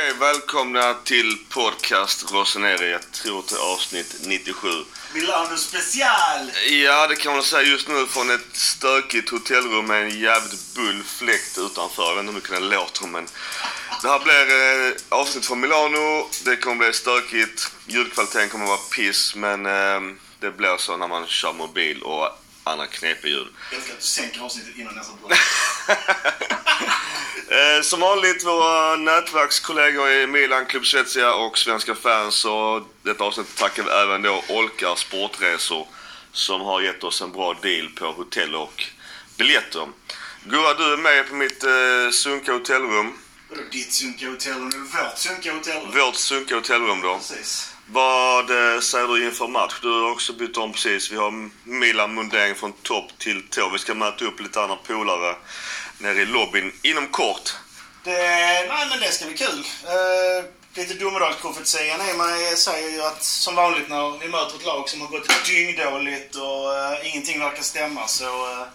Hej, välkomna till podcast Roseneri. Jag tror till avsnitt 97. Milano special! Ja, det kan man säga just nu från ett stökigt hotellrum med en jävligt bull fläkt utanför. Jag vet inte hur mycket den låter men det här blir eh, avsnitt från Milano. Det kommer bli stökigt. Ljudkvaliteten kommer vara piss men eh, det blir så när man kör mobil och andra knepiga ljud. Jag älskar att du sänker avsnittet innan börjar. Eh, som vanligt våra nätverkskollegor i Milan, Club Svezia och Svenska fans och detta avsnitt tackar vi även då Olka Sportresor som har gett oss en bra deal på hotell och biljetter. Gurra, du är med på mitt eh, sunka hotellrum. Ditt sunkiga hotellrum eller vårt sunkiga hotellrum? Vårt sunka hotellrum då. Precis. Vad eh, säger du inför match? Du har också bytt om precis. Vi har Milan Mundeng från topp till tå. Vi ska möta upp lite andra polare nere i lobbyn inom kort. Det, nej men det ska bli kul. Uh, lite domedagsprofetian är man säger ju att som vanligt när vi möter ett lag som har gått dyngdåligt och uh, ingenting verkar stämma så uh,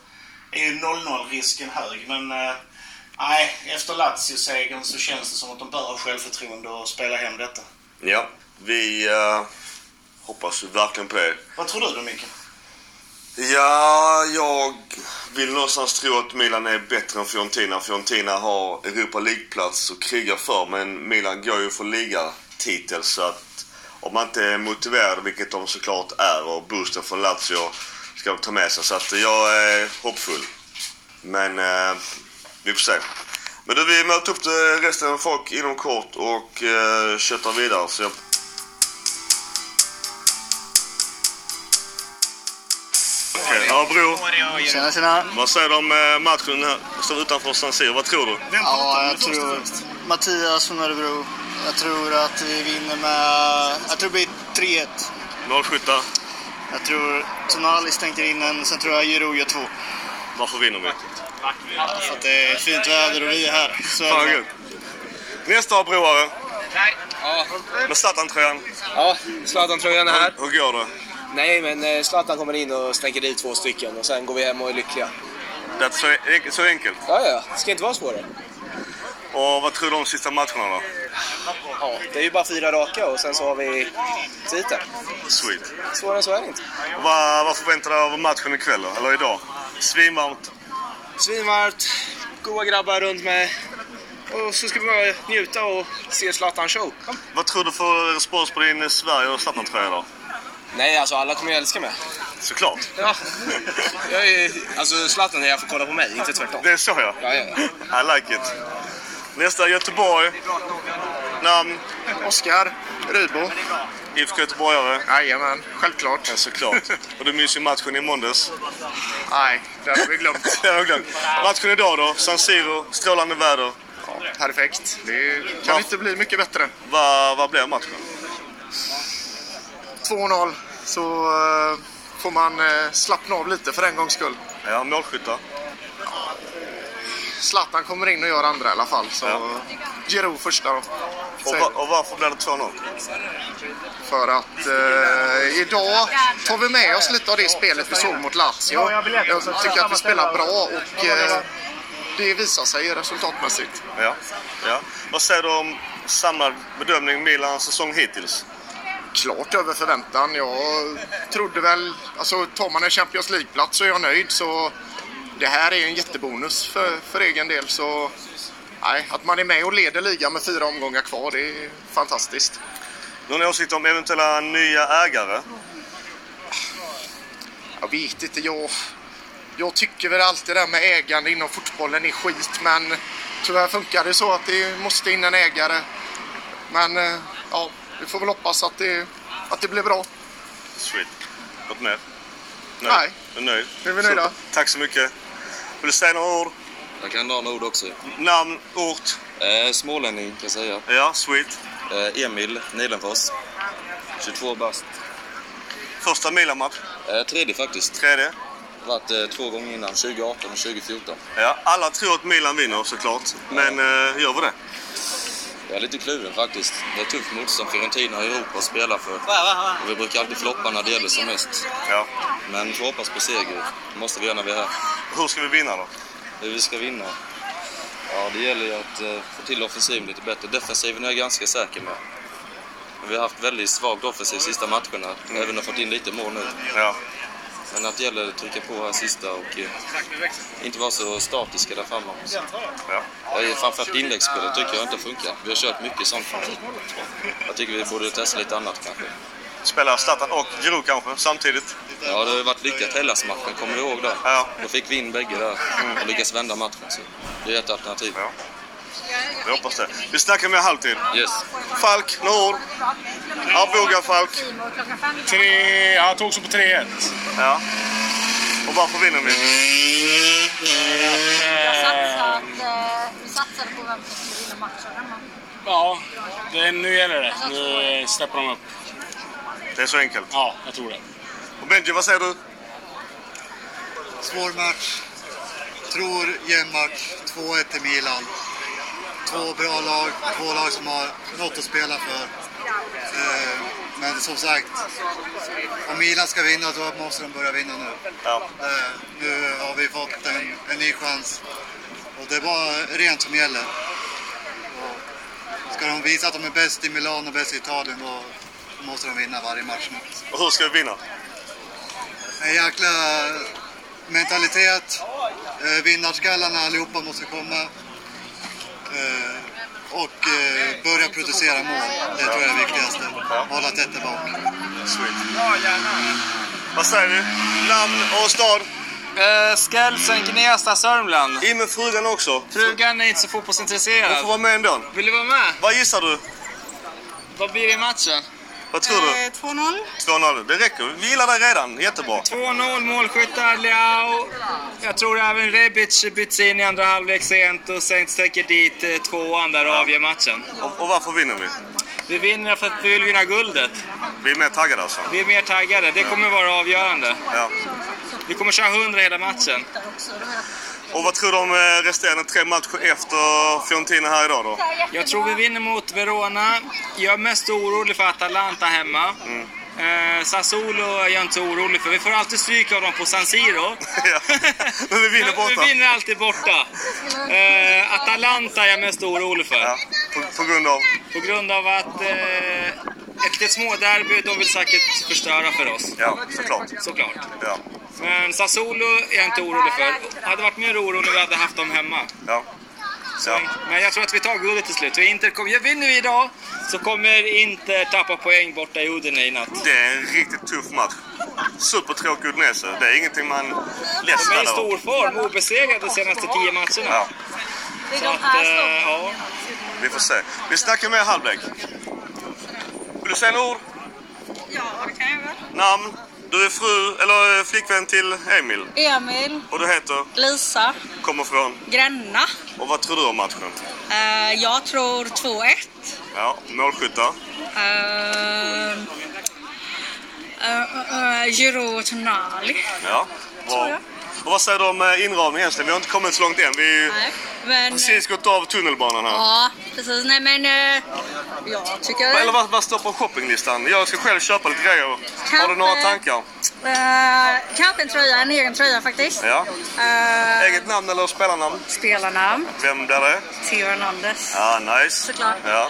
är ju 0-0 risken hög. Men uh, nej, efter Lazio-segern så känns det som att de bör ha självförtroende och spela hem detta. Ja, vi eh, hoppas verkligen på det. Vad tror du då Micke? Ja, jag vill någonstans tro att Milan är bättre än Fiorentina. Fiorentina har Europa League-plats och krigar för, men Milan går ju för ligatitel så att om man inte är motiverad, vilket de såklart är, och boosten från Lazio ska de ta med sig. Så att jag är hoppfull. Men eh, vi får se. Men du, vi möter upp resten av folk inom kort och eh, köttar vidare. Så jag... ja bror. Tjena, tjena. Vad säger du om eh, matchen här som utanför San Siro? Vad tror du? Ja, jag tror? Mattias från Örebro. Jag tror att vi vinner med... Jag tror det blir 3-1. Målskyttar. Jag tror Tonali stänker in en, sen tror jag Giroud gör två. Varför vinner vi? För att det är fint väder och vi är här. Så Fan gött. Nästa broare. Ja, Med Zlatan-tröjan. ja Zlatan-tröjan är här. Hur går det? Nej, men eh, Zlatan kommer in och stänker dit två stycken och sen går vi hem och är lyckliga. Det är så, en- så enkelt. Ja, ja, det ska inte vara svårare. Och vad tror du om sista matcherna då? Ja, det är ju bara fyra raka och sen så har vi titeln. Sweet. Svårare än så är det inte. Vad, vad förväntar du dig av matchen ikväll då? Eller idag? Svinvarmt. Svinvarmt, goa grabbar runt mig. Och så ska vi bara njuta och se Zlatan show. Vad tror du för respons på din Sverige och Zlatan-tröja då? Nej, alltså alla kommer ju älska mig. Såklart. Ja. Jag är, alltså Zlatan är jag får kolla på mig, inte tvärtom. Det är så ja. Ja, ja, ja. I like it. Nästa Göteborg. Namn? Oskar Rybo. IFK Göteborgare. Jajamän, självklart. Ja, såklart. Och du minns ju matchen i måndags. Nej, det har vi glömt. Det har jag glömt. Matchen idag då? San Siro, strålande väder. Ja, perfekt. Det kan inte bli mycket bättre. Vad, vad blev matchen? 2-0, så eh, får man eh, slappna av lite för en gångs skull. Ja, målskyttar. Zlatan kommer in och gör andra i alla fall. Så Ja. Giroud första då. Och, va, och varför blev det 2-0? För att eh, idag tar vi med oss lite av det spelet vi såg mot Lazio. Jag tycker att vi spelar bra och eh, det visar sig resultatmässigt. Ja. ja. Vad säger du om samlad bedömning Milans säsong hittills? Klart över förväntan. Jag trodde väl, alltså tar man en Champions League-plats så är jag nöjd. Så det här är en jättebonus för, för egen del. Så nej, att man är med och leder ligan med fyra omgångar kvar, det är fantastiskt. Någon åsikt om eventuella nya ägare? Jag vet inte, jag, jag tycker väl alltid det där med ägande inom fotbollen är skit. Men tyvärr funkar det så att det måste in en ägare. Men eh, ja, vi får väl hoppas att det, att det blir bra. Sweet. Något mer? Nej. Du är nöjd? Nu är vi nöjda. Så, tack så mycket. Vill du säga några ord? Jag kan några ord också. Namn, ort? Eh, smålänning kan jag säga. Ja, sweet. Eh, Emil Nilenfors. 22 bast. Första Milan-match? Eh, tredje faktiskt. Tredje? Varit eh, två gånger innan, 2018 och 2014. Ja, alla tror att Milan vinner såklart. Men eh, gör vi det? Jag är lite kluven faktiskt. Det är tufft motstånd. Fiorentina i Europa att spela för. Och vi brukar alltid floppa när det gäller som mest. Ja. Men vi hoppas på seger. Det måste vi göra när vi är här. Hur ska vi vinna då? Hur vi ska vinna? Ja, det gäller ju att eh, få till offensiven lite bättre. Defensiven är jag ganska säker med. Men vi har haft väldigt svagt offensiv sista matcherna. Även har fått in lite mål nu. Ja. Men att det gäller att trycka på här sista och eh, inte vara så statiska där framme. Så. ja. Ja, Framförallt inläggsspelet tycker jag inte funkar. Vi har kört mycket sånt. Jag tycker vi borde testa lite annat kanske. Spelar Zlatan och Giroud kanske samtidigt. Ja, det har ju varit lyckat Hellas-matchen, kommer du ihåg det? Ja. Då fick vi in bägge där och lyckades vända matchen. Så det är ett alternativ. Ja. Vi hoppas det. Vi snackar med halvtid. Yes. Falk, några ord? Arboga Falk. Tre, han tog sig på 3-1. Ja. Och varför vinner vi? Jag eh, vi satsade på vem som skulle vinna matchen hemma. Ja, det, nu gäller det. Nu steppar de upp. Det är så enkelt. Ja, jag tror det. Och Benji, vad säger du? Svår match. Tror jämn match. 2-1 till Milan. Två bra lag, två lag som har något att spela för. Eh, Men som sagt, om Milan ska vinna då måste de börja vinna nu. Ja. Eh, Nu har vi fått en, en ny chans och det är bara rent som gäller. Och ska de visa att de är bäst i Milano och bäst i Italien då måste de vinna varje match nu. Och hur ska vi vinna? En jäkla mentalitet. Eh, vinnarskallarna allihopa måste komma. Eh, och eh, börja producera mål. Det tror jag är det viktigaste. Hålla tätt bak. Sweet. Vad säger vi? Namn och stad? Eh, Skalsen, Gnesta, Sörmland. In med frugan också. Frugan är inte så Hon får fotbollsintresserad. vara med ändå. Vill du vara med? Vad gissar du? Vad blir det i matchen? Vad tror du? 2-0. 2-0. Det räcker. Vi gillar dig redan. Jättebra. 2-0 målskyttar Leao. Jag tror även Rebic byts in i andra halvlek sent och sen täcker dit eh, tvåan där och avgör matchen. Och, och varför vinner vi? Vi vinner för att vi vill vinna guldet. Vi är mer taggade alltså. Vi är mer taggade. Det kommer vara avgörande. Ja. Vi kommer köra 100 hela matchen. Och vad tror du om eh, resterande tre matcher efter Fiorentina här idag då? Jag tror vi vinner mot Verona. Jag är mest orolig för Atalanta hemma. Eh, Sassuolo är jag inte så orolig för. Vi får alltid stryk av dem på San Siro. Ja. Men vi vinner borta. Vi vinner alltid borta. Eh, Atalanta är jag mest orolig för. Ja. På, på grund av? På grund av att eh, efter ett småderby, de vill säkert förstöra för oss. Ja, såklart. Såklart. Ja. Men Sassuolo är jag inte orolig för. Jag hade varit mer orolig om vi hade haft dem hemma. Ja. Ja. Men jag tror att vi tar guldet till slut. För Inter kom, jag vinner vi idag så kommer Inter tappa poäng borta i Udine i natt. Det är en riktigt tuff match. Supertråkig Udinese. Det är ingenting man lätt De är i stor form, obesegrade de senaste tio matcherna. Ja, Så att, eh, ja. vi får se. Vi snackar med halvlek. Vill du säga några ord? Ja, det kan jag väl. Namn? Du är fru, eller eh, flickvän till Emil. Emil, Och du heter? Lisa, Kommer från? Gränna. Och vad tror du om matchen? Eh, jag tror 2-1. Ja, målskyttar? Uh, uh, Giro Tonali. Ja, Tror bra. jag. Och vad säger du om eh, inramningen egentligen? Vi har inte kommit så långt än. Vi har precis gått av tunnelbanan här. Ja, precis. Nej, men eh, jag tycker... Eller vad, vad står på shoppinglistan? Jag ska själv köpa lite grejer. Har du några Kanske- tankar? Eh, kanske en tröja, en egen tröja faktiskt. Ja. Eh, Eget namn eller spelarnamn? Spelarnamn, Vem blir det? Theo Hernandez. Ja, nice. Såklart. Ja.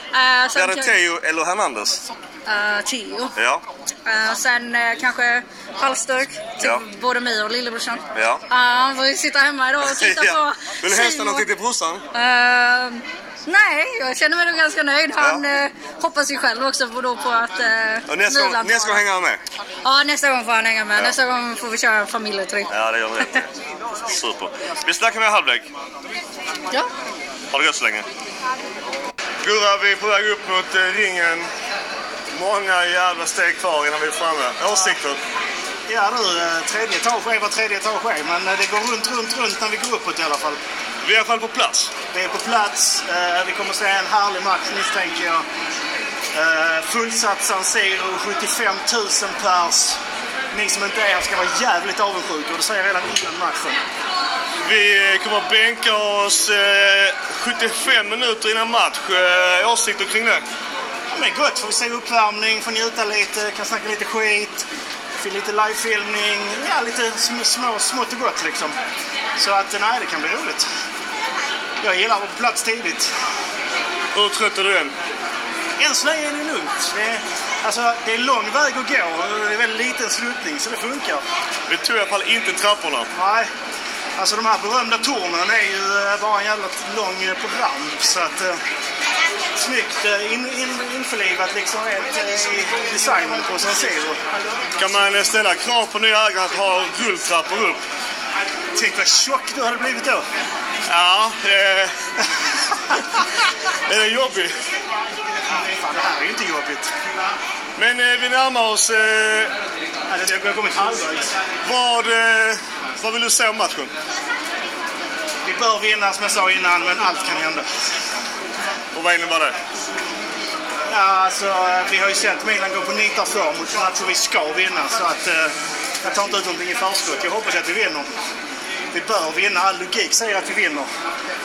Sen Blir det Theo eller Hernandez? Eh, Theo. Ja. Eh, sen eh, kanske halsduk till Ja. både mig och lillebrorsan. Ja. Får ju sitta hemma idag och titta ja. på Vill du hälsa någonting till brorsan? Eh, nej, jag känner mig nog ganska nöjd. Han Ja. hoppas ju själv också då på att uh, Och nästa, gång, nästa gång hänger han med? Ja, nästa gång får han hänga med. Nästa gång får vi köra en. Ja, det gör du rätt i. Super. Vi snackar med halvlek. Ja. Ha det gött så länge. Gurra, vi är på väg upp mot ringen. Många jävla steg kvar innan vi är framme. Åsikter? Ja du, eh, tredje etage är vad tredje etage är. Men eh, det går runt, runt, runt när vi går uppåt i alla fall. Vi är i alla fall på plats. Vi är på plats. Eh, Vi kommer se en härlig match misstänker jag. Fullsatt San Siro, 75 000 pers. Ni som inte är här ska vara jävligt avundsjuka och det säger jag redan innan matchen. Vi kommer att bänka oss eh, 75 minuter innan match. Åsikter kring det? Ja, men gott, får vi se uppvärmning, får njuta lite, kan snacka lite skit. Lite livefilmning, ja lite sm- små, smått och gott liksom. Så att nej, det kan bli roligt. Jag gillar att vara på plats tidigt. Hur trött är du än? Än så länge är det lugnt. Det är, alltså, det är en lång väg att gå och det är väldigt liten sluttning så det funkar. Vi tog i alla fall inte trapporna. Nej. Alltså de här berömda tornen är ju eh, bara en jävla lång eh, program. Så att... Eh, snyggt eh, in, in, införlivat liksom rent i designen på San Siro. Kan man ställa krav på nya ägare att ha rulltrappor upp? Tänk vad tjock du hade blivit då. Ja, eh, är det jobbigt? Fan, det här är ju inte jobbigt. Men eh, vi närmar oss. Eh, Alltså, jag har kommit halvvägs. vad, eh, vad vill du säga om matchen? Vi bör vinna som jag sa innan, men allt kan hända. Och vad innebär det? Ja, alltså, vi har ju sett Milan gå på nitar förr mot matcher vi ska vinna. Så att, eh, jag tar inte ut någonting i förskott. Jag hoppas att vi vinner. Vi bör vinna. All logik säger att vi vinner.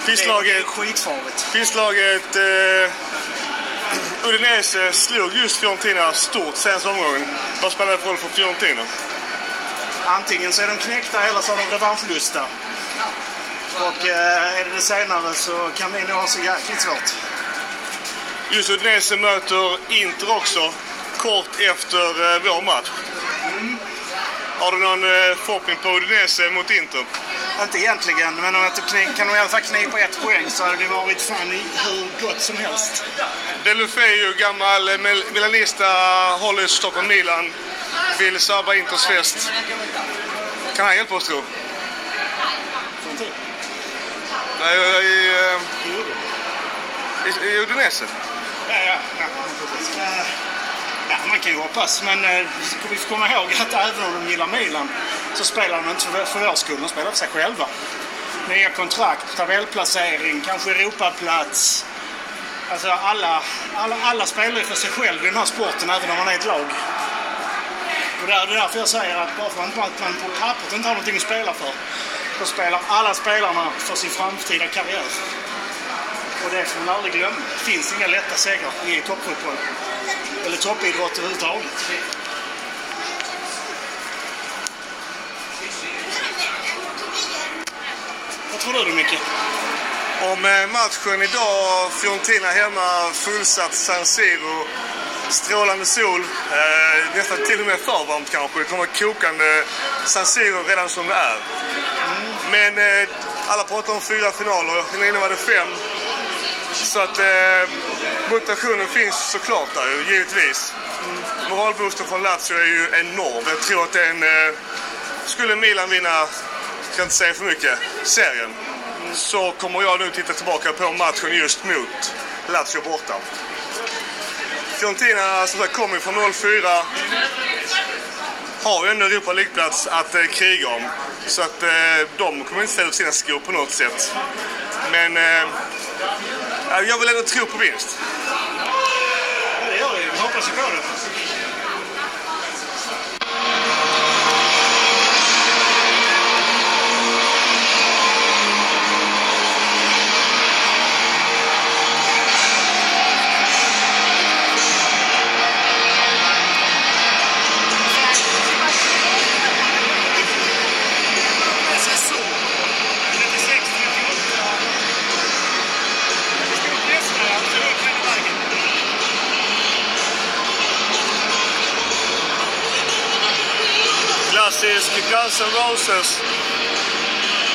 Finns Det är laget, skitfarligt. finns laget eh, Udinese slog just Fiorentina stort senaste omgången. Vad spelar det för roll för Fiorentina? Antingen så är de knäckta eller så har de revanschlusta. Och eh, är det det senare så kan vi nog ha så jäkligt svårt. Just Udinese möter Inter också kort efter eh, vår match. Har du någon eh, förhoppning på Udinese mot Inter? Inte egentligen, men om jag kni- kan de i alla fall knipa ett poäng så hade det varit fan i hur gott som helst. Delufeu, gammal eh, Mil- milanista, håller i Stockholm Milan. Vill sabba Inters fest. Kan han hjälpa oss tro? Nej, i, eh, i, i Udinese. Ja, ja, ja, Ja, man kan ju hoppas, men eh, vi får komma ihåg att även om de gillar Milan så spelar de inte för, för vår skull, de spelar för sig själva. Nya kontrakt, tabellplacering, kanske Europaplats. Alltså alla, alla, alla spelar ju för sig själv i den här sporten, även om man är ett lag. Och det är det är därför jag säger att bara för att man på pappret inte har någonting att spela för, så spelar alla spelarna för sin framtida karriär. Och det får man aldrig glömma. Det finns inga lätta segrar i toppfotboll. Eller toppidrott överhuvudtaget. Vad tror du Micke? Om eh, matchen idag, Fiorentina hemma, fullsatt San Siro, strålande sol, eh, nästan till och med för varmt kanske. Det kommer kokande San Siro redan som det är. Men eh, alla pratar om fyra finaler, innan var det fem. Så att eh, motivationen finns såklart där givetvis. Moralboosten från Lazio är ju enorm. Jag tror att den... Eh, skulle Milan vinna, ska inte säga för mycket, serien så kommer jag nu titta tillbaka på matchen just mot Lazio borta. Fiorentina som sagt kommer ju från 0-4. Har ju ändå Europa League-plats att eh, kriga om. Så att eh, de kommer inte ställa ut sina skor på något sätt. Men eh, jag vill ändå tro på vinst. Ja, det gör vi. Vi hoppas ju. Klassisk Guns N' Roses.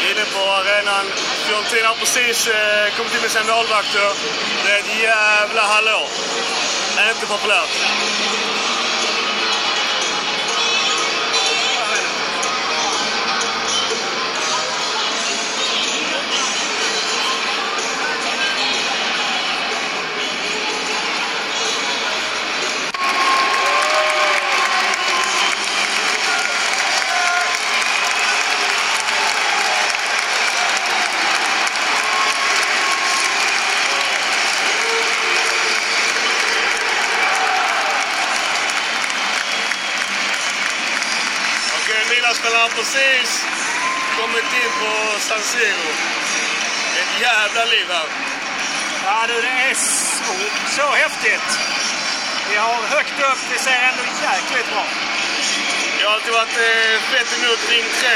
Inne på arenan. Fiorentina har precis eh, kommit in med sina målvakter. Det är ett jävla hallå. Det är inte populärt. Precis kommit in på San Siro. Ett jävla liv här. Ja du, det är så, så häftigt. Vi har högt upp, det ser ändå jäkligt bra. Jag har alltid varit eh, fett emot Ring 3.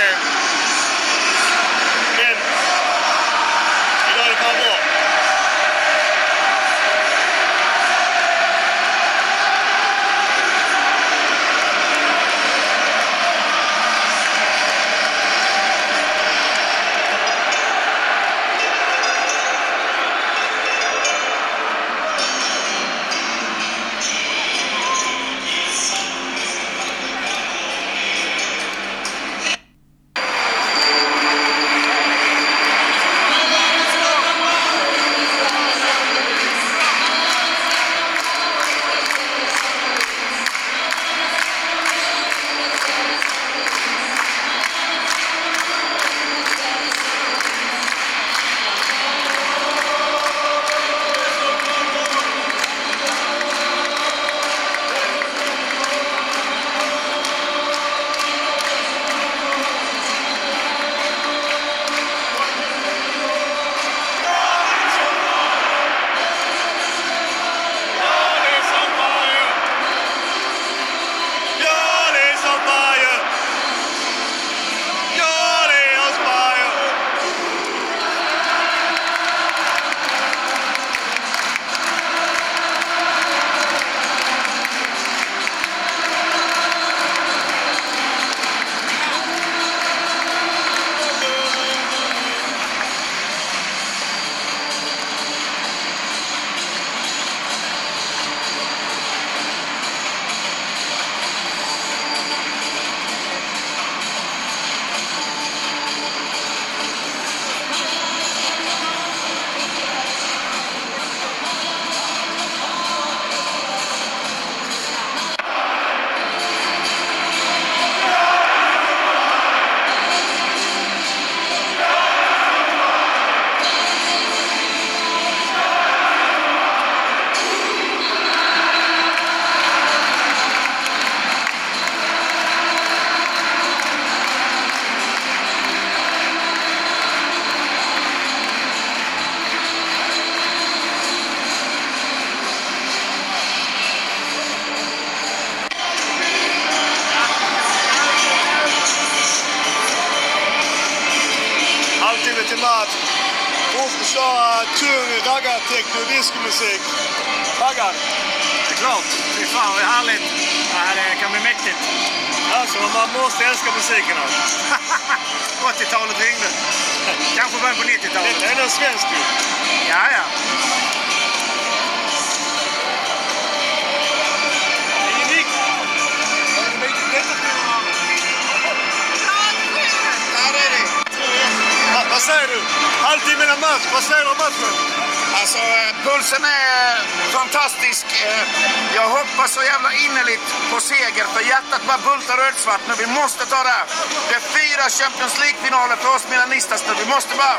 Innerligt på seger, för hjärtat bara bultar rödsvart nu. Vi måste ta det här. Det är fyra Champions League-finaler för oss milanistas nu. Vi måste bara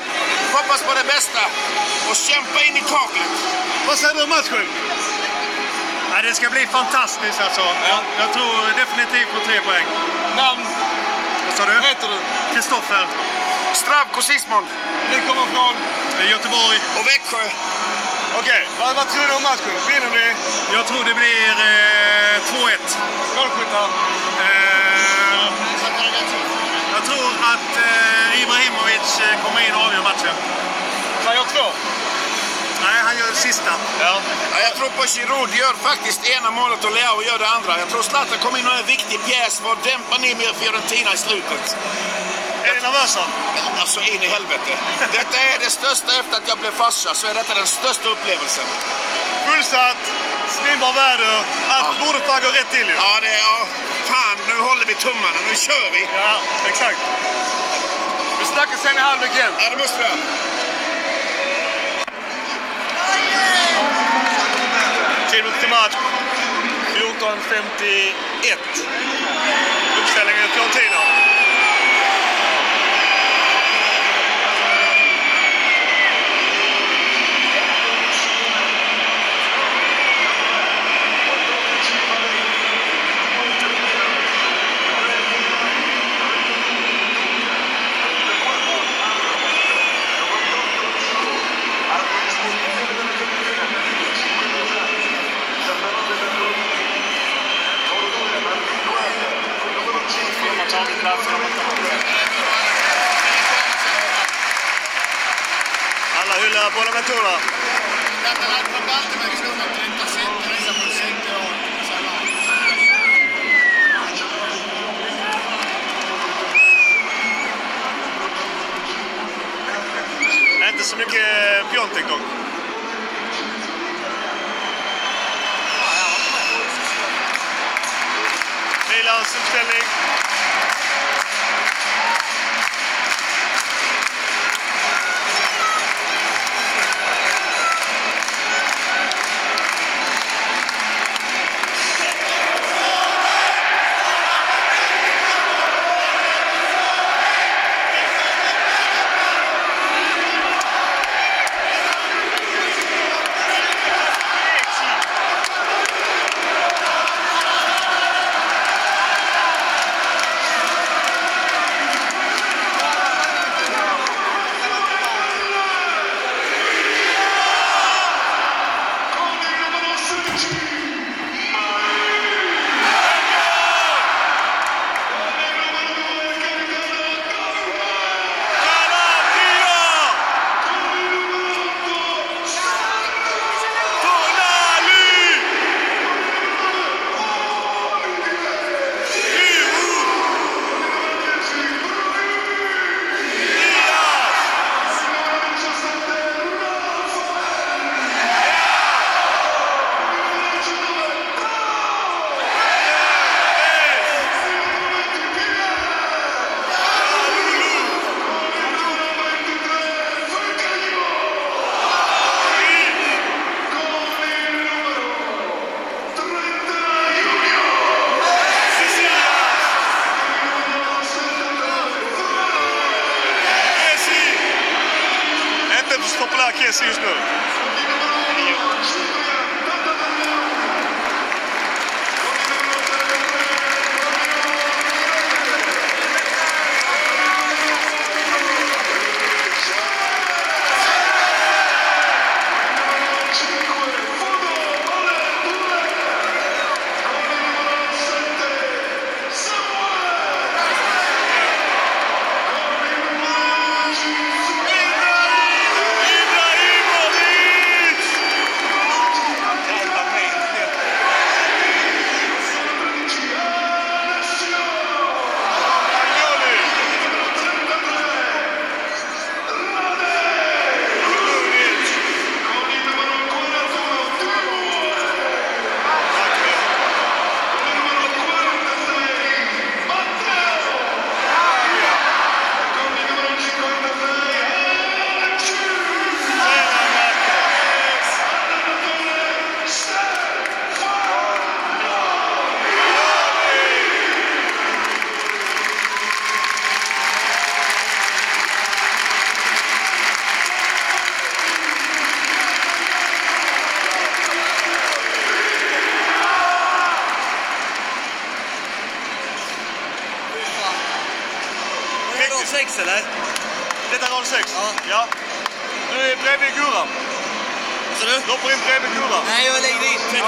hoppas på det bästa och kämpa in i kaklet. Vad säger du om matchen? Ja, det ska bli fantastiskt alltså. Jag, jag tror definitivt på tre poäng. Namn? Vad sa du? Vad heter du? Kristoffer. Stravko Sismon. Ni kommer från? Göteborg. Och Växjö. Okej, vad, vad tror du om matchen? Vinner vi? Jag tror det blir eh, 2-1. Målskyttar? Eh, jag tror att eh, Ibrahimovic eh, kommer in och avgör matchen. Han gör två. Nej, han gör sista. Ja. Ja, jag tror på Giroud gör faktiskt ena målet och Leao gör det andra. Jag tror Zlatan kommer in och är en viktig pjäs för att dämpa ner mer Fiorentina i slutet. Är ni nervösa? Alltså in i helvete. Detta är det största efter att jag blev farsa, så är detta den största upplevelsen. Fullsatt, svimbra väder. Allt Ja. borde fan gå rätt till ju. Ja, det är... Ja, fan, nu håller vi tummarna. Nu kör vi! Ja, exakt. Vi snackas sen i halvlek igen. Ja, det måste vi göra. Tidpunkt till match. 14.51. Uppställningen i Fiorentina. Alla hyllar Bonaventura. Inte så mycket Piontek dock. Milans uppställning.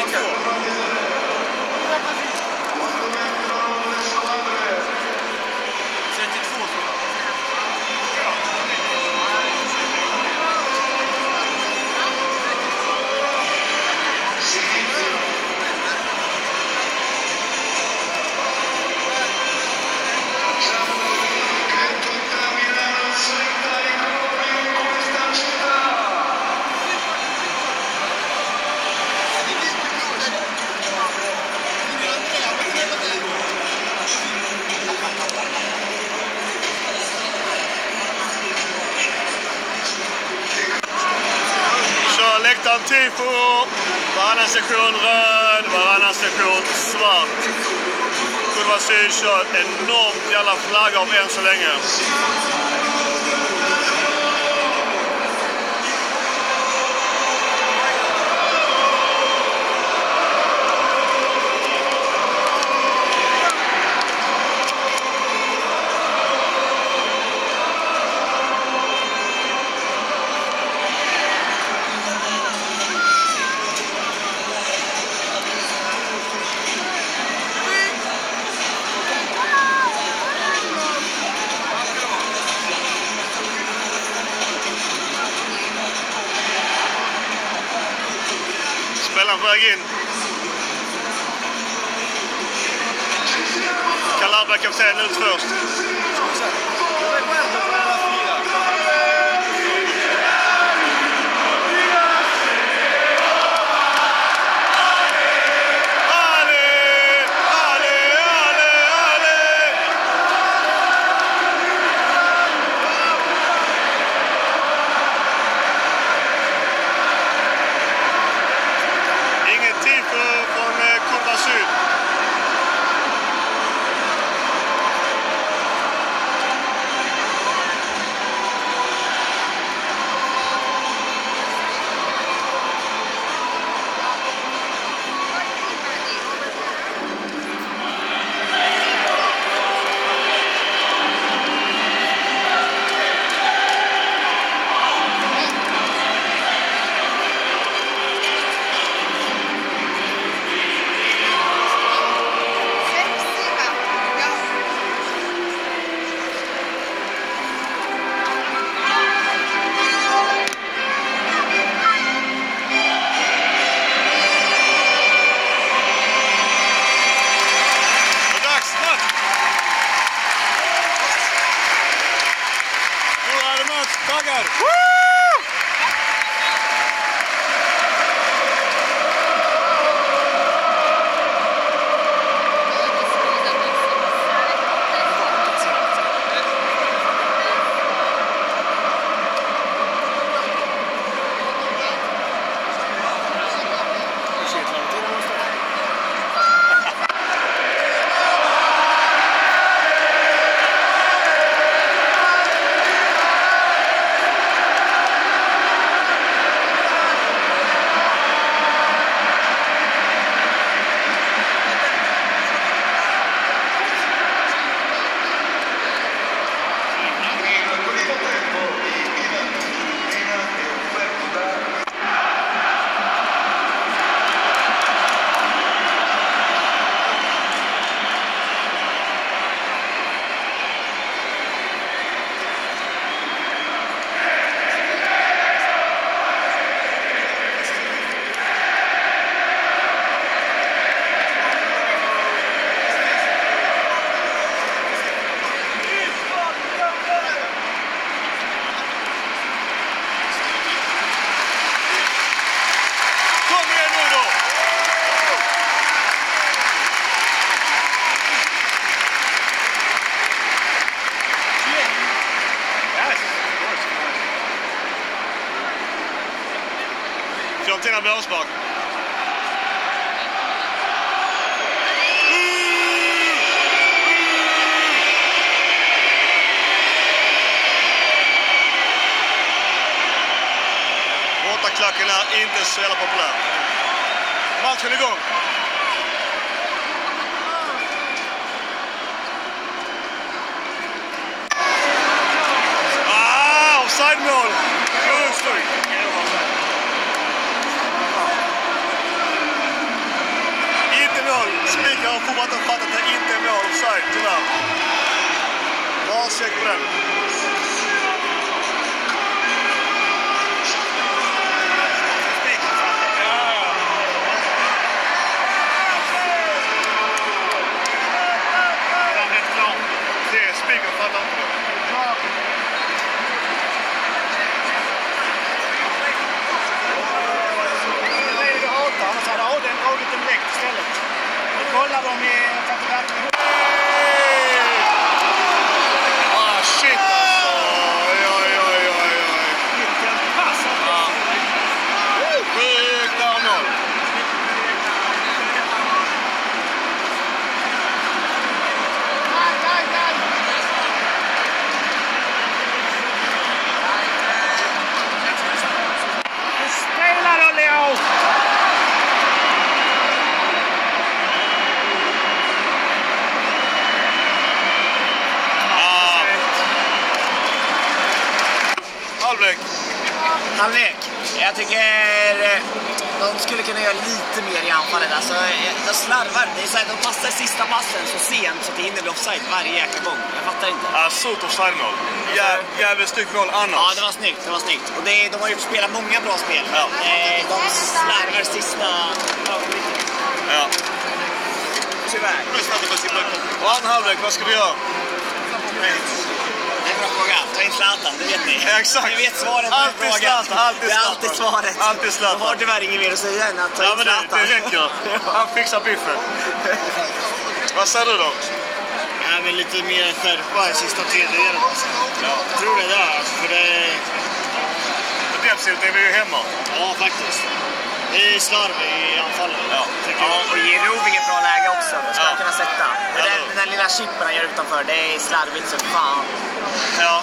Lägger Fiorentina blir avspark. Bortaklacken är inte så jävla populär. Matchen igång. mål! Grovt stryk. Inte mål. Spikar har fortfarande inte fattat att det inte är mål. Offside, tyvärr. Bra check på den. Det är Spikar fattar inte det. Vad är det du hatar? Annars hade Adrian dragit den direkt istället. Nu kollar de i... för att det verkligen Ah, shit alltså. Oj, oj, oj, oj, oj. Vilken pass! Sjukt bra mål. Spela då Leo! Halvlek. Halvlek. Jag tycker eh, de skulle kunna göra lite mer i anfallet. Alltså, eh, de slarvar. Det är så här, de passar sista passen så sent så att det hinner bli offside varje jäkla gång. Jag fattar inte. Ja, stort offside-mål. Jä- Mål annars. Ja, det var snyggt. Det var snyggt. Och det, de har ju spelat många bra spel. Ja. Eh, de slarvar sista ögonblicket. Ja. Tyvärr. Och andra halvlek, vad ska vi göra? Det är en bra fråga. Ta in Zlatan, det vet ni. Ja, exakt. Ni vet svaret på den Alltid frågan. Zlatan, alltid Det är alltid svaret. Alltid Zlatan. Har tyvärr inget mer att säga än att ta Ja, in men det, Zlatan. det räcker. Han fixar biffen. Vad säger du då? Ja, men lite mer skärpa i sista tredjedelen. Alltså. Jag tror det där. Alltså, för det, Defensivt är vi ju hemma. ja, faktiskt. Det är slarv i anfallet. Ja. Ja, och Giroud fick ett bra läge också. Det ska Ja. kunna sätta. Men Ja. den, den där lilla chippen han gör utanför, det är slarvigt som fan. Ja,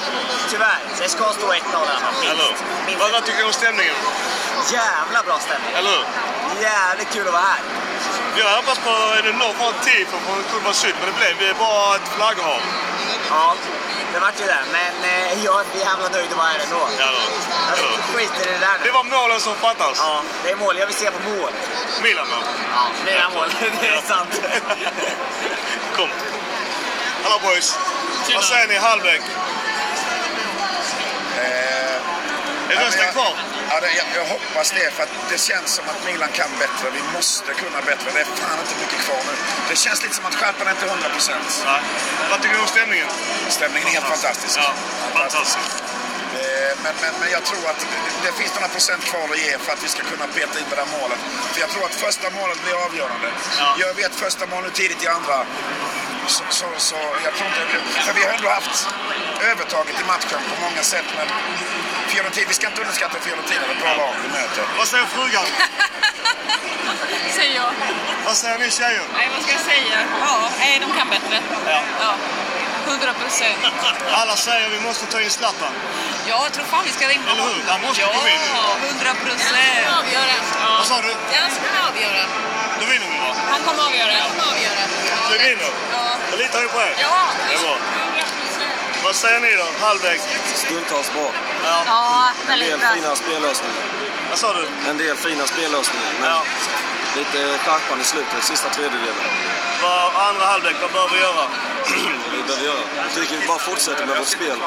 Tyvärr. Det ska stå 1-0 i alla fall. Minst. Vad, vad tycker du om stämningen? Jävla bra stämning. Eller hur? Jävligt kul att vara här. Jag hoppas på en enorm bra tid från Kurva Syd, men det blev bara ett flagghav. Ja, det vart ju det. Men eh, jag är jävla nöjd att vara här ändå. Ja, hur? Alltså, hur? skit i det där Det nu. var målen som fattas. Ja, det är mål. Jag vill se på mål. Milan mål. Ja, mina mål. det är sant. Kom. Hallå boys. Vad säger ni halvlek? Eh, Är ja, rösten kvar? Ja, det, jag, jag hoppas det, för att det känns som att Milan kan bättre. Vi måste kunna bättre. Det är fan inte mycket kvar nu. Det känns lite som att skärpan är inte 100 procent. Vad tycker du om stämningen? Stämningen är helt fantastisk. Ja, fantastiskt. Eh, Men, men, men jag tror att det, det finns några procent kvar att ge för att vi ska kunna peta in det där målet. För jag tror att första målet blir avgörande. Ja. Gör vi ett första mål nu tidigt i andra så, så, så jag tror inte... För vi har ändå haft övertaget i matchen på många sätt. Men Fiorentina, vi ska inte underskatta Fiorentina, det är ett bra lag vi möter. Vad säger frugan? Säger jag. Vad säger ni tjejer? Nej, vad ska jag säga? Ja, nej, de kan bättre. Ja. Ja. 100 procent. Alla säger vi måste ta in Zlatan. Ja, jag tror fan vi ska ringa Eller hur? Han måste Ja, komma in. 100 procent. Avgöra. Vad sa du? Ja, han ska avgöra. Då vinner vi va? Han kommer avgöra. Han kommer avgöra. Vi vinner. Ja. Jag litar ju på er. Ja. Det är bra. 100 procent. Vad säger ni då? Halvlek? Stundtals bra. Ja, En väldigt del bra. fina spellösningar. Vad sa du? En del fina spellösningar. Men Ja. Lite skärpan i slutet, sista tredjedelen. Vad, andra halvlek, vad bör vi göra? Vi behöver göra. Jag tycker vi bara fortsätter med vårt spel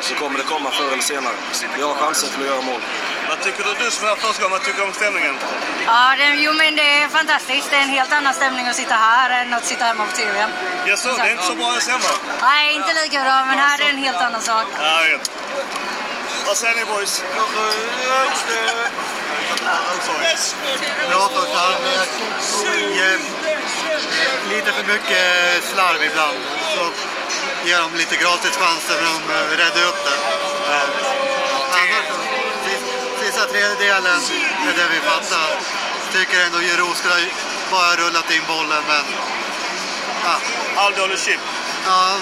så kommer det komma förr eller senare. Vi har chansen till att göra mål. Vad tycker du, du som är här första gången, vad tycker du om stämningen? Ja, det, jo men det är fantastiskt. Det är en helt annan stämning att sitta här än att sitta hemma på TVn. Jaså, det är inte så bra ens hemma? Nej, inte lika bra, men här är det en helt annan sak. Ja, jag vet. Vad säger ni boys? Jämn. Lite för mycket slarv ibland. Så ger de lite gratis chanser men de eh, räddar upp det. Eh, sista tredjedelen är det vi fattar. Tycker ändå Giroud skulle bara rullat in bollen men ja, Halvdålig chip. Ja,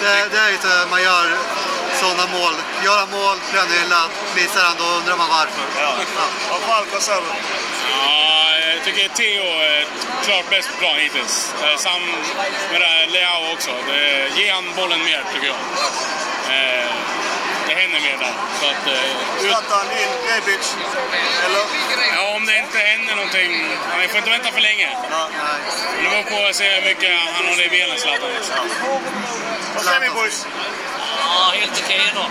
det, det är ju så man gör sådana mål. Göra mål, hyllad, missar han då undrar man varför. Ja. Och Falk, vad säger du? Ja, jag tycker Theo är klart bäst på plan hittills. Eh, Sam med det Leao också. Det, ge han bollen mer, tycker jag. Eh, det händer mer där. Så att, eh, ut... Zlatan in, Rebic. Eller? Ja, om det inte händer någonting. Vi får inte vänta för länge. Det beror på att se hur mycket han har i benen, Zlatan. Vad säger ni boys? Ja, helt okej då. Eh,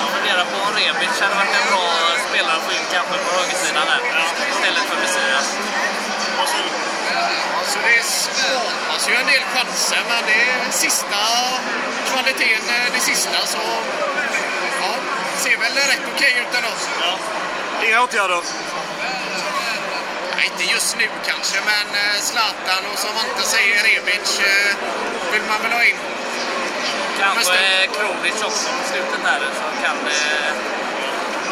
Jag funderar på om Rebic hade varit en bra spelare att få in kanske på högersidan där. Istället för Messias. Alltså det skapas ju en del chanser, men det är sista kvaliteten, eh, det sista, så ja, ser väl rätt okej ut ändå. Ja. Inga åtgärder? Inte just nu kanske, men eh, Zlatan och som inte säger Rebic eh, vill man väl ha in. Kanske Kronic också på slutet där som kan eh,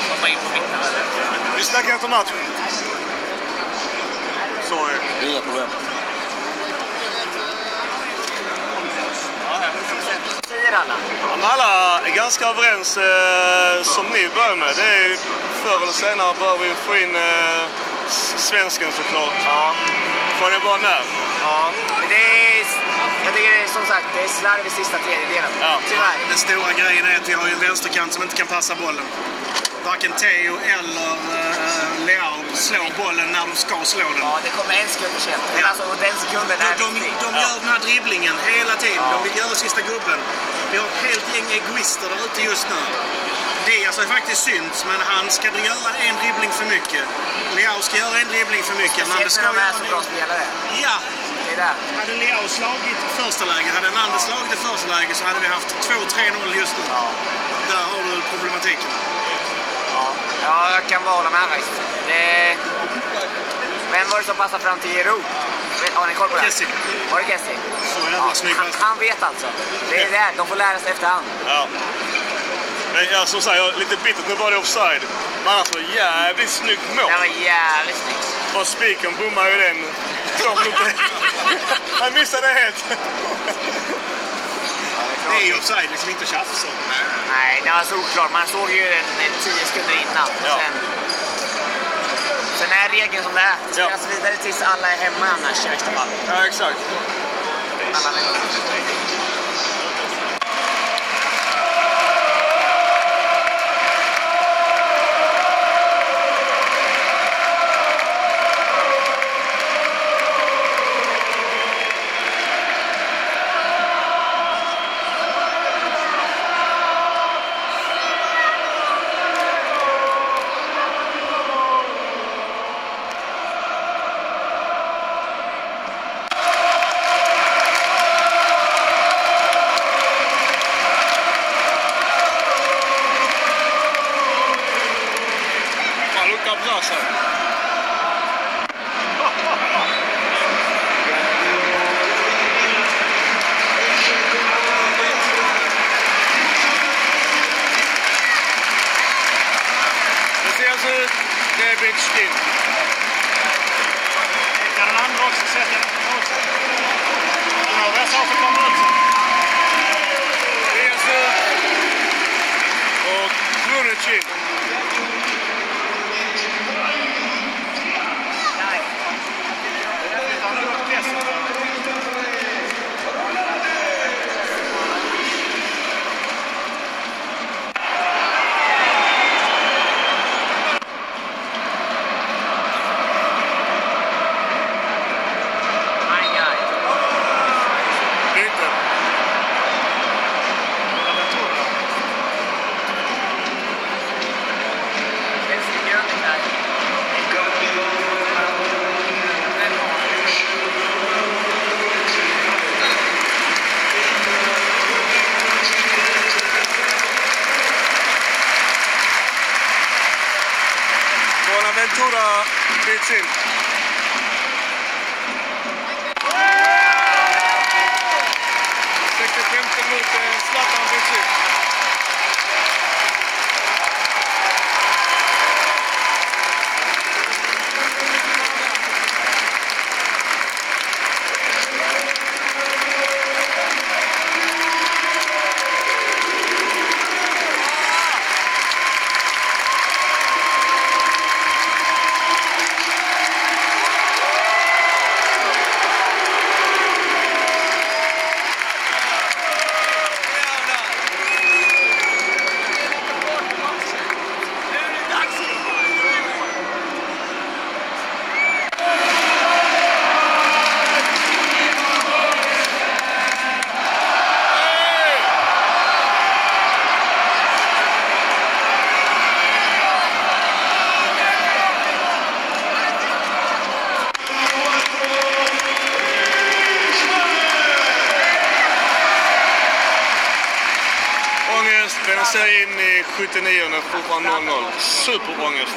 komma in på mitten. Vi snackar efter match. Sorry. Inga problem. Alla. Alla är ganska överens eh, som ni börjar med. Det är förr eller senare bör vi få in eh, svensken såklart. Ja. Frågan är bara när. Ja, det är, jag tycker det är som sagt, det är slarv i sista tredjedelen. Ja. Tyvärr. Den stora grejen är att vi har ju en vänsterkant som inte kan passa bollen. Varken Theo eller uh, Leao slår bollen när de ska slå den. Ja, det kommer en sekund för sent. Men alltså, den sekunden är De, de, de gör den här dribblingen hela tiden. De vill göra sista gubben. Vi har ett helt gäng egoister där ute just nu. Diaz har ju faktiskt synts, men han ska göra en dribbling för mycket. Leao ska göra en dribbling för mycket. Men det ska de är så göra bra spelare. Ja! Det är där. Hade Leao slagit första läget, hade Nandes slagit det första läget så hade vi haft 2-3-0 just nu. Där har du problematiken. Ja, jag kan bara hålla med faktiskt. Det... Vem var det som passade fram till? Vet- Har ni koll på det? Kessie. Var det Kessie? Så jävla snygg han, han vet alltså. Det är det. De får lära sig efterhand. Ja. Men ja, som sagt, jag är lite bittert nu var det offside. Men annars var det jävligt snyggt mål. Det var jävligt snyggt. Och spiken bommade ju den. Han missade det helt. Det är ju offside, liksom inte tjafs. Nej, det var solklart. Man såg ju den tio sekunder innan. Ja. Sen, sen är regeln som det är. Det spelas vidare tills alla är hemma annars i värsta fall. Ja, exakt. Alla 79 fortfarande 0-0. Superångest.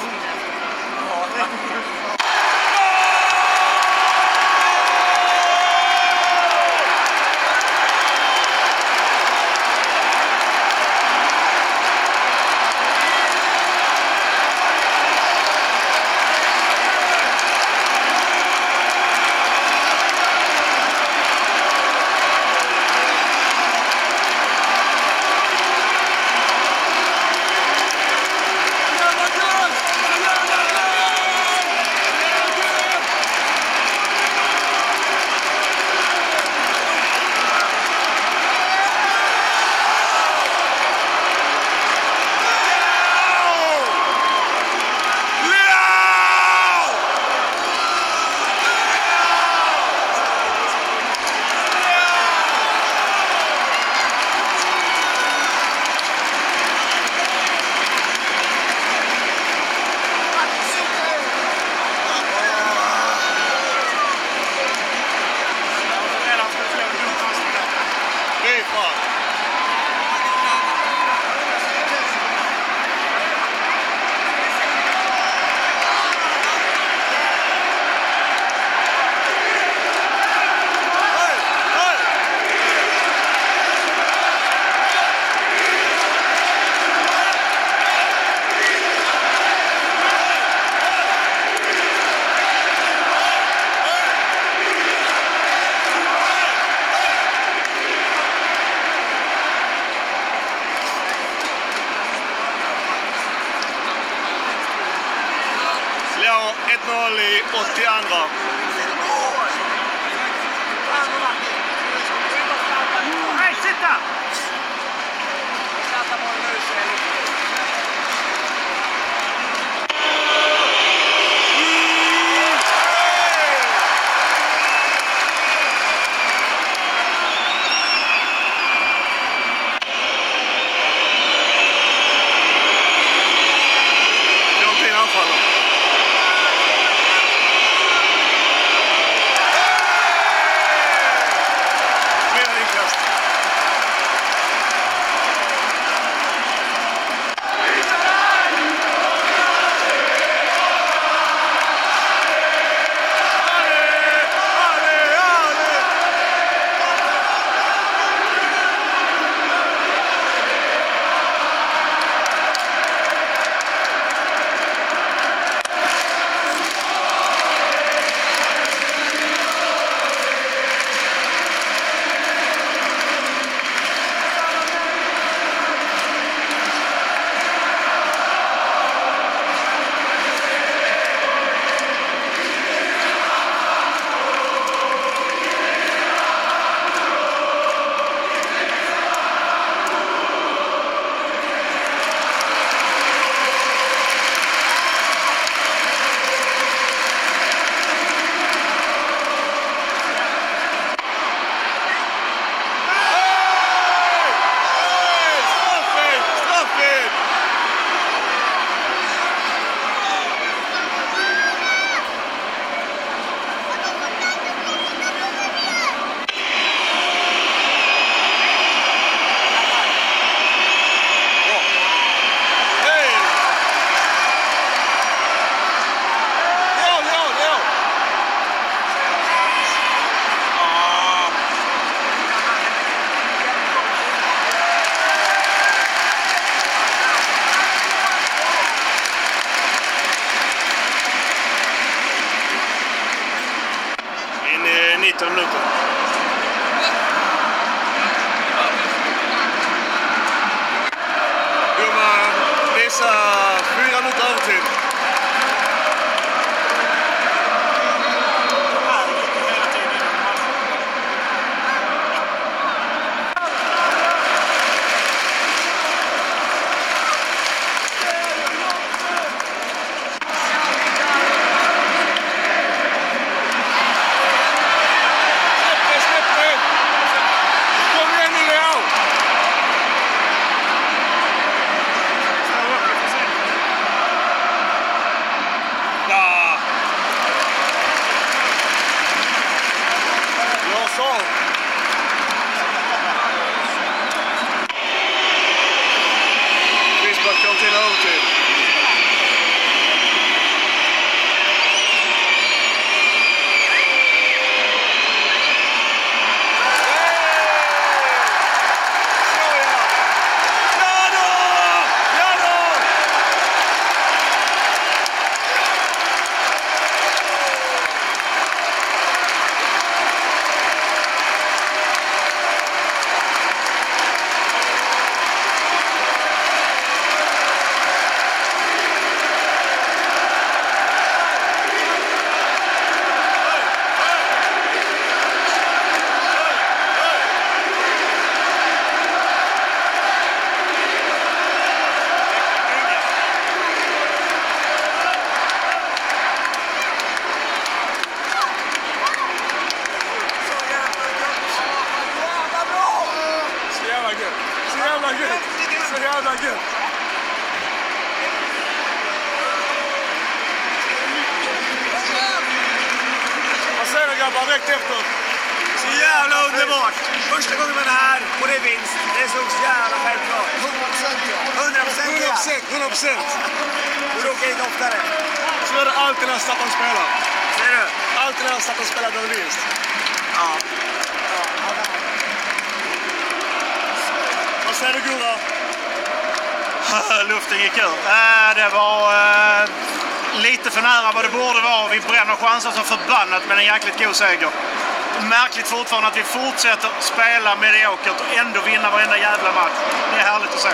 Du Gurra? Luften gick ur. Äh, det var äh, lite för nära vad det borde vara. Vi bränner chanser som förbannat men en jäkligt god seger. Märkligt fortfarande att vi fortsätter spela mediokert och ändå vinna varenda jävla match. Det är härligt att se.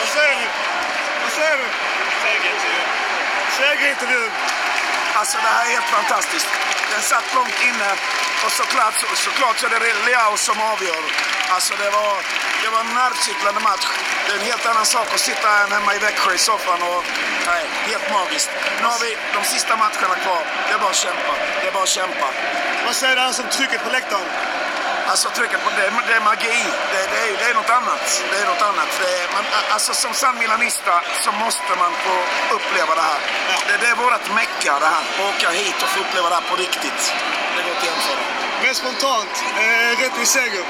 Vad säger ni? Vad säger du? Segerintervjun. Alltså det här är helt fantastiskt. Den satt långt inne och såklart, så, såklart så är det Leao som avgör. Alltså det var, det var en nervkittlande match. Det är en helt annan sak att sitta här hemma i Växjö i soffan och... Nej, helt magiskt. Nu har vi de sista matcherna kvar. Det är bara att kämpa. Det är bara att kämpa. Vad säger du annars om trycket på läktaren? Alltså trycket på det, det är magi. Det, det, är, det är något annat. Det är något annat. Det är, man, alltså som sann milanista så måste man få uppleva det här. Det, det är vårt mecka det här. Åka hit och få uppleva det här på riktigt. Det går inte att jämföra. Men spontant, eh, rättvis seger.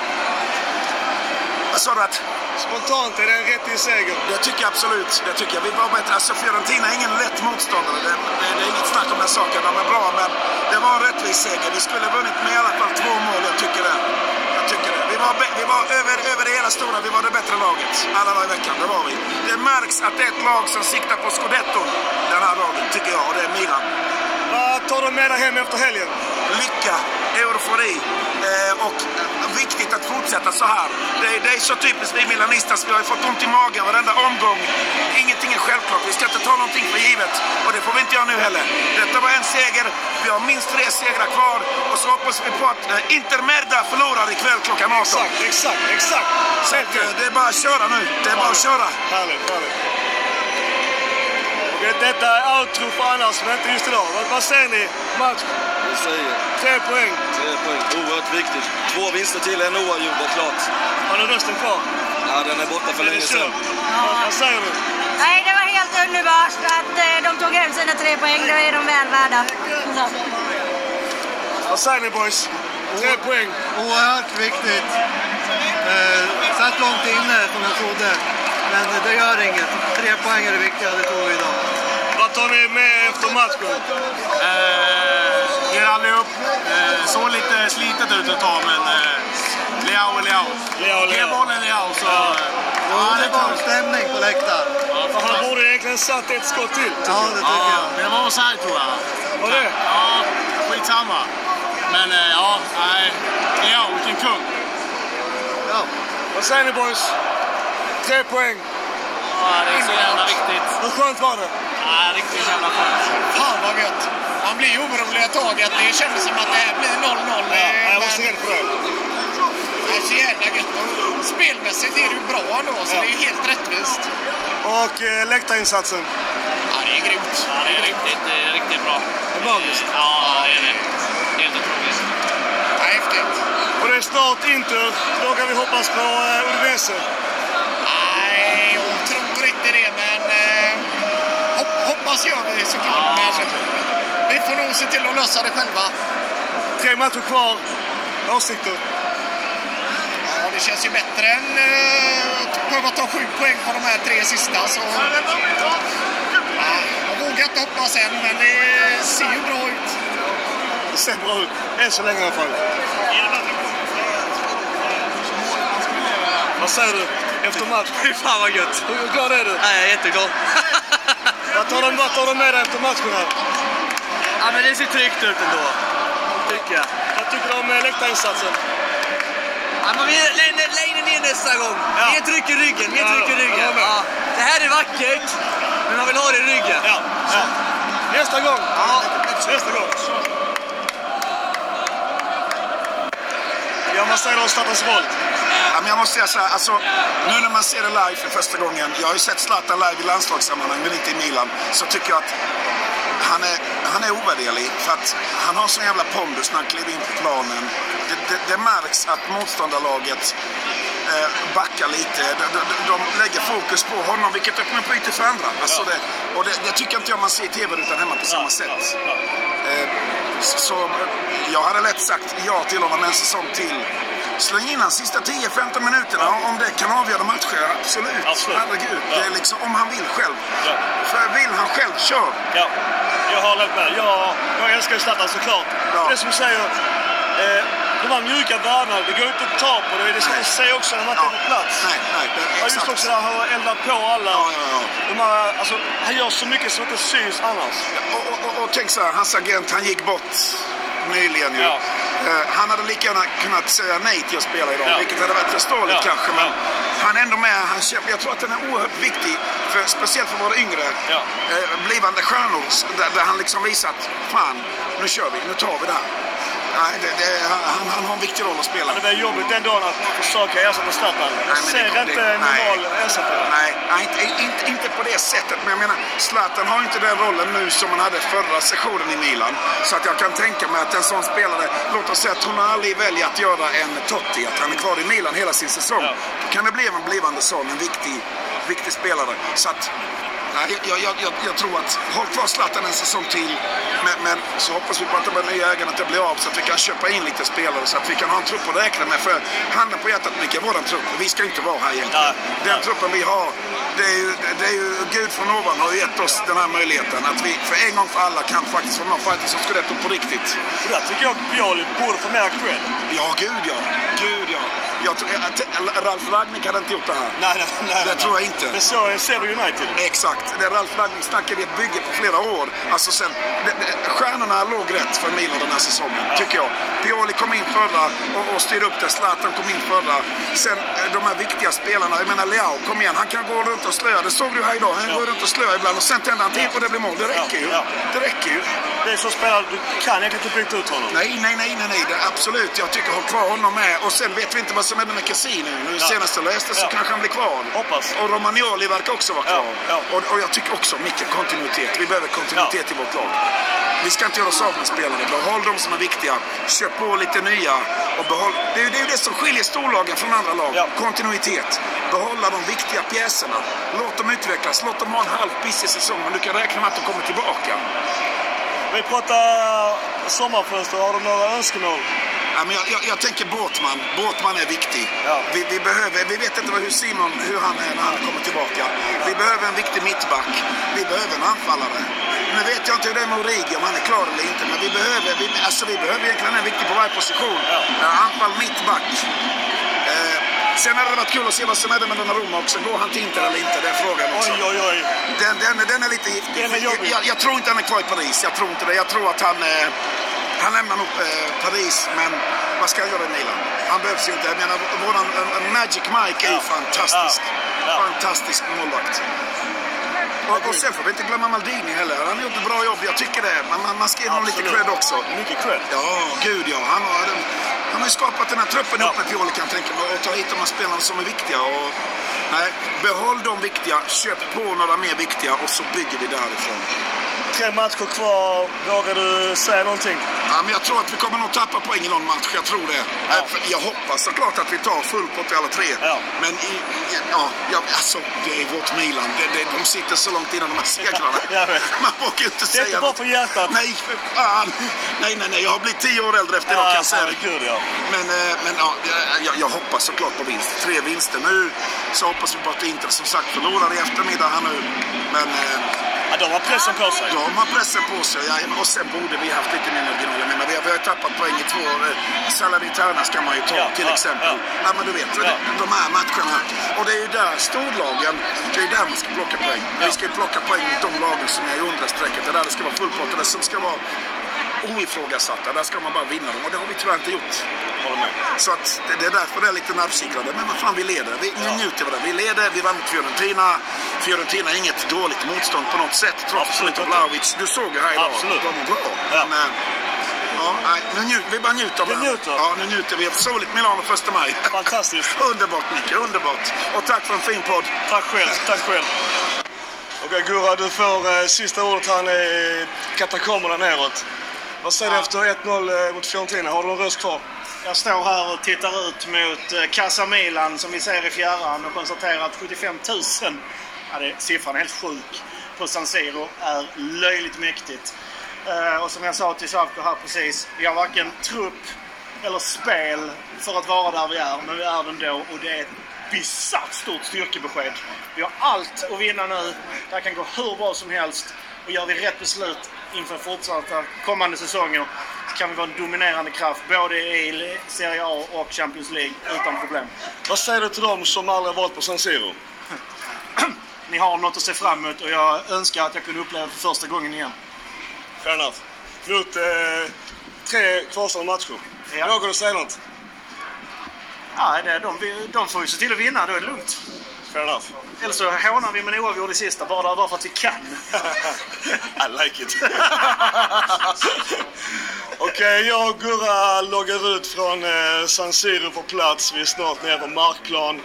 Vad sa du? Att? Spontant, är det en rättvis seger? Det tycker jag absolut. Det tycker jag. Vi var bättre. Alltså Fiorentina är ingen lätt motståndare. Det, det, det är inget snack om den saken. De är bra, men det var en rättvis seger. Vi skulle vunnit med i alla fall två mål. Jag tycker det. Vi var, vi var över, över det hela stora. Vi var det bättre laget. Alla dagar i veckan. Det var vi. Det märks att det är ett lag som siktar på scudetto den här dagen, tycker jag. Och det är Milan. Vad tar du med dig hem efter helgen? lycka, eufori eh, och viktigt att fortsätta så här. Det, är- det är så typiskt vi milanister, vi har ju fått ont i magen varenda omgång. Ingenting är självklart, vi ska inte ta någonting för givet och det får vi inte göra nu heller. Detta var en seger, vi har minst tre segrar kvar och så hoppas vi på att eh, Inter Merda förlorar ikväll klockan 18. Exakt, exakt, exakt. Så att, eh, det är bara att köra nu, det är bara att köra. Härligt, härligt. Okej, detta är outro för annars, men inte just idag. Vad, vad säger ni? Match? Vi säger Tre poäng. tre poäng. Oerhört viktigt. Två vinster till, en oavgjord, det är klart. Har du rösten kvar? Ja, den är borta för Är det länge sedan. Vad, vad säger du? Nej, det var helt underbart att eh, de tog hem sina tre poäng. Det är de väl värda. Så. Vad säger ni boys? Tre poäng. Oerhört viktigt. Eh, satt långt inne som jag trodde. Men det gör inget. Tre poäng är det viktiga, det tog vi idag. Tar ni med efter matchen? Eh, ger aldrig upp. Eh, såg lite slitet ut ett tag, men eh, Leao är Leao. Leao, Ge Leao. bollen Leao så... Jo, det var stämning på läktaren. Han borde egentligen satt ett skott till. Ja, det tycker jag. Det var offside tror jag. Var det? Ja, skitsamma. Men eh, ja, nej. Leao, vilken kung. Ja. Vad säger ni boys? Tre poäng. Ja, det är så jävla viktigt. Hur skönt var det? Ja, riktigt jävla skönt. Fan vad gött! Man blir orolig ett tag att det kändes som att det här blir 0-0. Ja, jag var rädd för det. Det är så jävla gött. Spelmässigt är det ju bra ändå, så Ja. det är helt rättvist. Och eh, läktarinsatsen? Ja, det är grymt. Ja, det är riktigt, det är riktigt bra. Det är magiskt. Ja, det är det. Helt otroligt. Ja, häftigt. Och det är snart Inter. Då kan vi hoppas på eh, Udinese. Nej, jag tror inte det. Se till att lösa det själva. Tre matcher kvar. Åsikter? Ja, det känns ju bättre än eh, att behöva ta sju poäng på de här tre sista. Så... Ja, jag vågar inte hoppas än, men det ser ju bra ut. Det ser bra ut. Än så länge i alla fall. Vad säger du efter match? Fy fan vad gött! Hur glad är du? Ja, jag är jätteglad. Vad tar de, vad tar de med dig efter matchen här? Ja, men det ser tryggt ut ändå. Tycker jag. Vad tycker du om eh, läktarinsatsen? Ja, men vi lägger lägger ner nästa gång. Mer tryck i ryggen, mer tryck i ryggen. med. Ja. Det här är vackert, men man vill ha det i ryggen. Ja, ja. Nästa gång! Ja. Nästa gång! Ja, vad säger du om Zlatans roll? Ja, men jag måste säga så här, alltså, nu när man ser det live för första gången. Jag har ju sett Zlatan live i landslagssammanhang, men inte i Milan. Så tycker jag att han är, han är ovärderlig. För att han har sån jävla pondus när han kliver in på planen. Det, det, det märks att motståndarlaget eh, backar lite. De, de, de lägger fokus på honom, vilket öppnar upp ytor för andra. Alltså det, och det, det tycker inte jag man ser i TV-rutan hemma på samma sätt. Eh, så, så jag hade lätt sagt ja till honom en säsong till. Släng in hans sista 10-15 minuterna. Om det kan avgöra matcher, absolut. Absolut. Herregud. Ja. Det är liksom, om han vill själv. Ja. För vill han själv, kör. Ja, jag hållit med. Jag, jag älskar Zlatan såklart. Ja. Det som du säger, eh, de här mjuka värdena, det går inte att ta på det. Det ska man se också när man inte är på plats. Nej, nej. Det, Ja, just exakt. också där han eldar på alla. Ja, ja, ja. De här, alltså, han gör så mycket som inte syns annars. Och, och, och, och tänk så här, hans agent han gick bort nyligen ju. Ja. Eh, han hade lika gärna kunnat säga nej till att spela idag, Ja. vilket hade varit förståeligt Ja, kanske. Men han är ändå med, han kämpar. Jag tror att den är oerhört viktig, för, speciellt för våra yngre eh, blivande stjärnor. Där, där han liksom visar att fan, nu kör vi, nu tar vi det här. Nej, det, det, han, han, har en viktig roll att spela. Men det är jobbigt den dagen att försöka ersätta Zlatan. Jag det ser kommer- inte det- en normal ersättare. Nej, nej inte, inte, inte på det sättet. Men jag menar, Zlatan har inte den rollen nu som han hade förra sessionen i Milan. Så att jag kan tänka mig att en sån spelare, låt oss säga att Tonali väljer att göra en Totti, att han är kvar i Milan hela sin säsong. Då kan det bli en blivande sån, en viktig, viktig spelare. Så att, jag, jag, jag, jag tror att, håll kvar Zlatan en säsong till. Men, men så hoppas vi på att de nya ägarna att det blir av så att vi kan köpa in lite spelare så att vi kan ha en trupp att räkna med. För handen på hjärtat, Micke, våran trupp, vi ska inte vara här egentligen. Den truppen vi har, det är, ju, det är ju Gud från ovan har gett oss den här möjligheten. Att vi för en gång för alla kan faktiskt vara med och fightas om Scudetto på riktigt. Och där tycker jag Pioli borde få mer cred. Ja, gud ja. Gud ja. Jag tror, Ralf Ragnik hade inte gjort det här. Nej, nej, nej. Det tror jag inte. Såg jag i Sever United. Exakt. Det Ralf Ragnik snackade i ett bygge på flera år. Alltså sen, det, det, stjärnorna låg rätt för Milan den här säsongen, tycker jag. Pioli kom in förra och, och styrde upp det. Zlatan kom in förra. Sen eh, de här viktiga spelarna. Jag menar Leao, kom igen. Han kan gå runt och slöa. Det såg du här idag. Han går runt och slöar ibland och sen tänder han till och det blir mål. Det räcker ju. Ja. Det räcker ju. Det är så spelare, du kan egentligen inte byta ut honom. Nej, nej, nej, nej, nej. Det, absolut. Jag tycker håll kvar honom med. Och sen vet vi inte vad som händer med Cassini. Nu Ja. senast jag läste så Ja. kanske han blir kvar. Hoppas. Och Romagnoli verkar också vara kvar. Ja, ja. Och, och jag tycker också, Micke, kontinuitet. Vi behöver kontinuitet i vårt lag. Vi ska inte göra oss av med spelare. Behåll de som är viktiga. Köp på lite nya. Och behåll... det, är det, är det som skiljer storlagen från andra lag. Kontinuitet. Behålla de viktiga pjäserna. Låt dem utvecklas. Låt dem ha en halv pissig säsong. Men du kan räkna med att de kommer tillbaka. Vi pratar sommarfönster. Har du några önskemål? Ja, men jag, jag, jag tänker Båtman. Båtman är viktig. Ja. Vi, vi, behöver, vi vet inte vad- hur Simon hur han är när han kommer tillbaka. Vi behöver en viktig mittback. Vi behöver en anfallare. Nu vet jag inte hur det är med Origi, om han är klar eller inte. Men vi behöver, vi, alltså vi behöver egentligen en viktig på varje position. Ja. anfall, mittback. Eh, sen hade det varit kul att se vad som händer med Donnarumma också. Går han till Inter eller inte? Det är frågan också. Oj, oj, oj. Den, den, den är lite giftig. Den är jobbig. Jag, jag tror inte han är kvar i Paris. Jag tror inte det. Jag tror att han, eh, han lämnar nog eh, Paris. Men vad ska han göra i Milan? Han behövs ju inte. Jag menar, våran eh, Magic Mike är ju fantastisk. Ja. Ja. Fantastisk målvakt. Och, och sen får vi inte glömma Maldini heller. Han har gjort ett bra jobb. Jag tycker det. Man, man, man ska ge honom lite cred också. Mycket cred. Ja, gud ja. Han har, han har ju skapat den här truppen ihop med Pioli kan jag tänka mig. Och ta hit de här spelarna som är viktiga. Och, nej, behåll de viktiga, köp på några mer viktiga och så bygger vi därifrån. Tre matcher kvar. Vågar du säga någonting? Ja, men jag tror att vi kommer nog tappa poäng i någon match. Jag tror det. Eh, för Jag hoppas såklart att vi tar full pott i alla tre. Men i, i, ja, ja, alltså, det är vårt Milan. Det, det, de sitter så långt innan de här segrarna. Man vågar ju inte Det är säga inte bra för hjärtat. Nej, för fan. Nej, nej, nej. Jag har blivit tio år äldre efter idag kan jag säga det. ja. Men, eh, men ja, jag, jag hoppas såklart på vinst. Tre vinster. Nu så hoppas vi på att Inter som sagt förlorar i eftermiddag här nu. Men... Ja, de har pressen på sig. De har pressen på sig. Ja, och sen borde vi haft lite mer marginal. Jag menar, vi, har, vi har tappat poäng i två. Eh, Salernitana ska man ju ta Ja, till ja, exempel. Ja. men du vet, Ja. de här matcherna. Och det är ju där storlagen, det är ju där man ska plocka poäng. Vi ska ju plocka poäng mot de lagen som är i undre strecket. Det är där det ska vara full pott. och Det som ska vara oifrågasatta. Där ska man bara vinna dem och det har vi tyvärr inte gjort. Så att det, det är därför det är lite nervsickrande. Men vad fan, vi leder. Vi, nu njuter vi av det. Vi leder, vi vann mot Fiorentina. Fiorentina är inget dåligt motstånd på något sätt. Trots inte. Blaovic. Du såg ju här idag. Absolut. De är bra. Men, ja, nej, nu njut, vi bara njuter av det. njuter. Ja, nu njuter vi. Soligt Milano första maj. Fantastiskt. underbart Micke, underbart. Och tack för en fin podd. Tack själv, tack själv. Okej Gurra, du får eh, sista ordet här i katakomberna neråt. Vad säger du efter 1-0 eh, mot Fiorentina? Har du någon röst kvar? Jag står här och tittar ut mot eh, Casa Milan som vi ser i fjärran och konstaterar att 75 000, ja, det, siffran är helt sjuk, på San Siro är löjligt mäktigt. Eh, och som jag sa till Savko här precis, vi har varken trupp eller spel för att vara där vi är, men vi är det ändå och det är ett bisarrt stort styrkebesked. Vi har allt att vinna nu. Det här kan gå hur bra som helst. Och gör vi rätt beslut inför fortsatta kommande säsonger kan vi vara en dominerande kraft både i Serie A och Champions League utan problem. Vad säger du till dem som aldrig varit på San Siro? Ni har något att se fram emot och jag önskar att jag kunde uppleva det för första gången igen. Fair enough. Mot eh, tre kvarstående matcher. Vågar du säga något? Ja, det, de, de får ju se till att vinna, då är det lugnt. Fair enough. Eller så hånar vi med en oavgjord i sista, bara, bara för att vi kan. I like it. Okej, jag och Gurra loggar ut från eh, San Siro på plats. Vi är snart nere på markplan.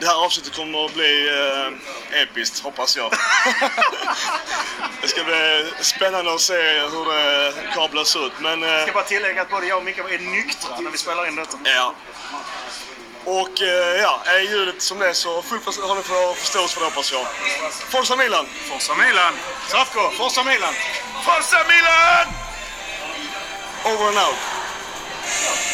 Det här avsnittet kommer att bli eh, episkt, hoppas jag. det ska bli spännande att se hur det kablas ut. Men, eh, Jag ska bara tillägga att både jag och Micke är nyktra när vi spelar in detta. Ja. Och eh, ja, är ljudet som det är så full har ni för förståelse för det hoppas jag. Forza Milan! Forza Milan! Safko, Forza Milan! Forza Milan! Over and out.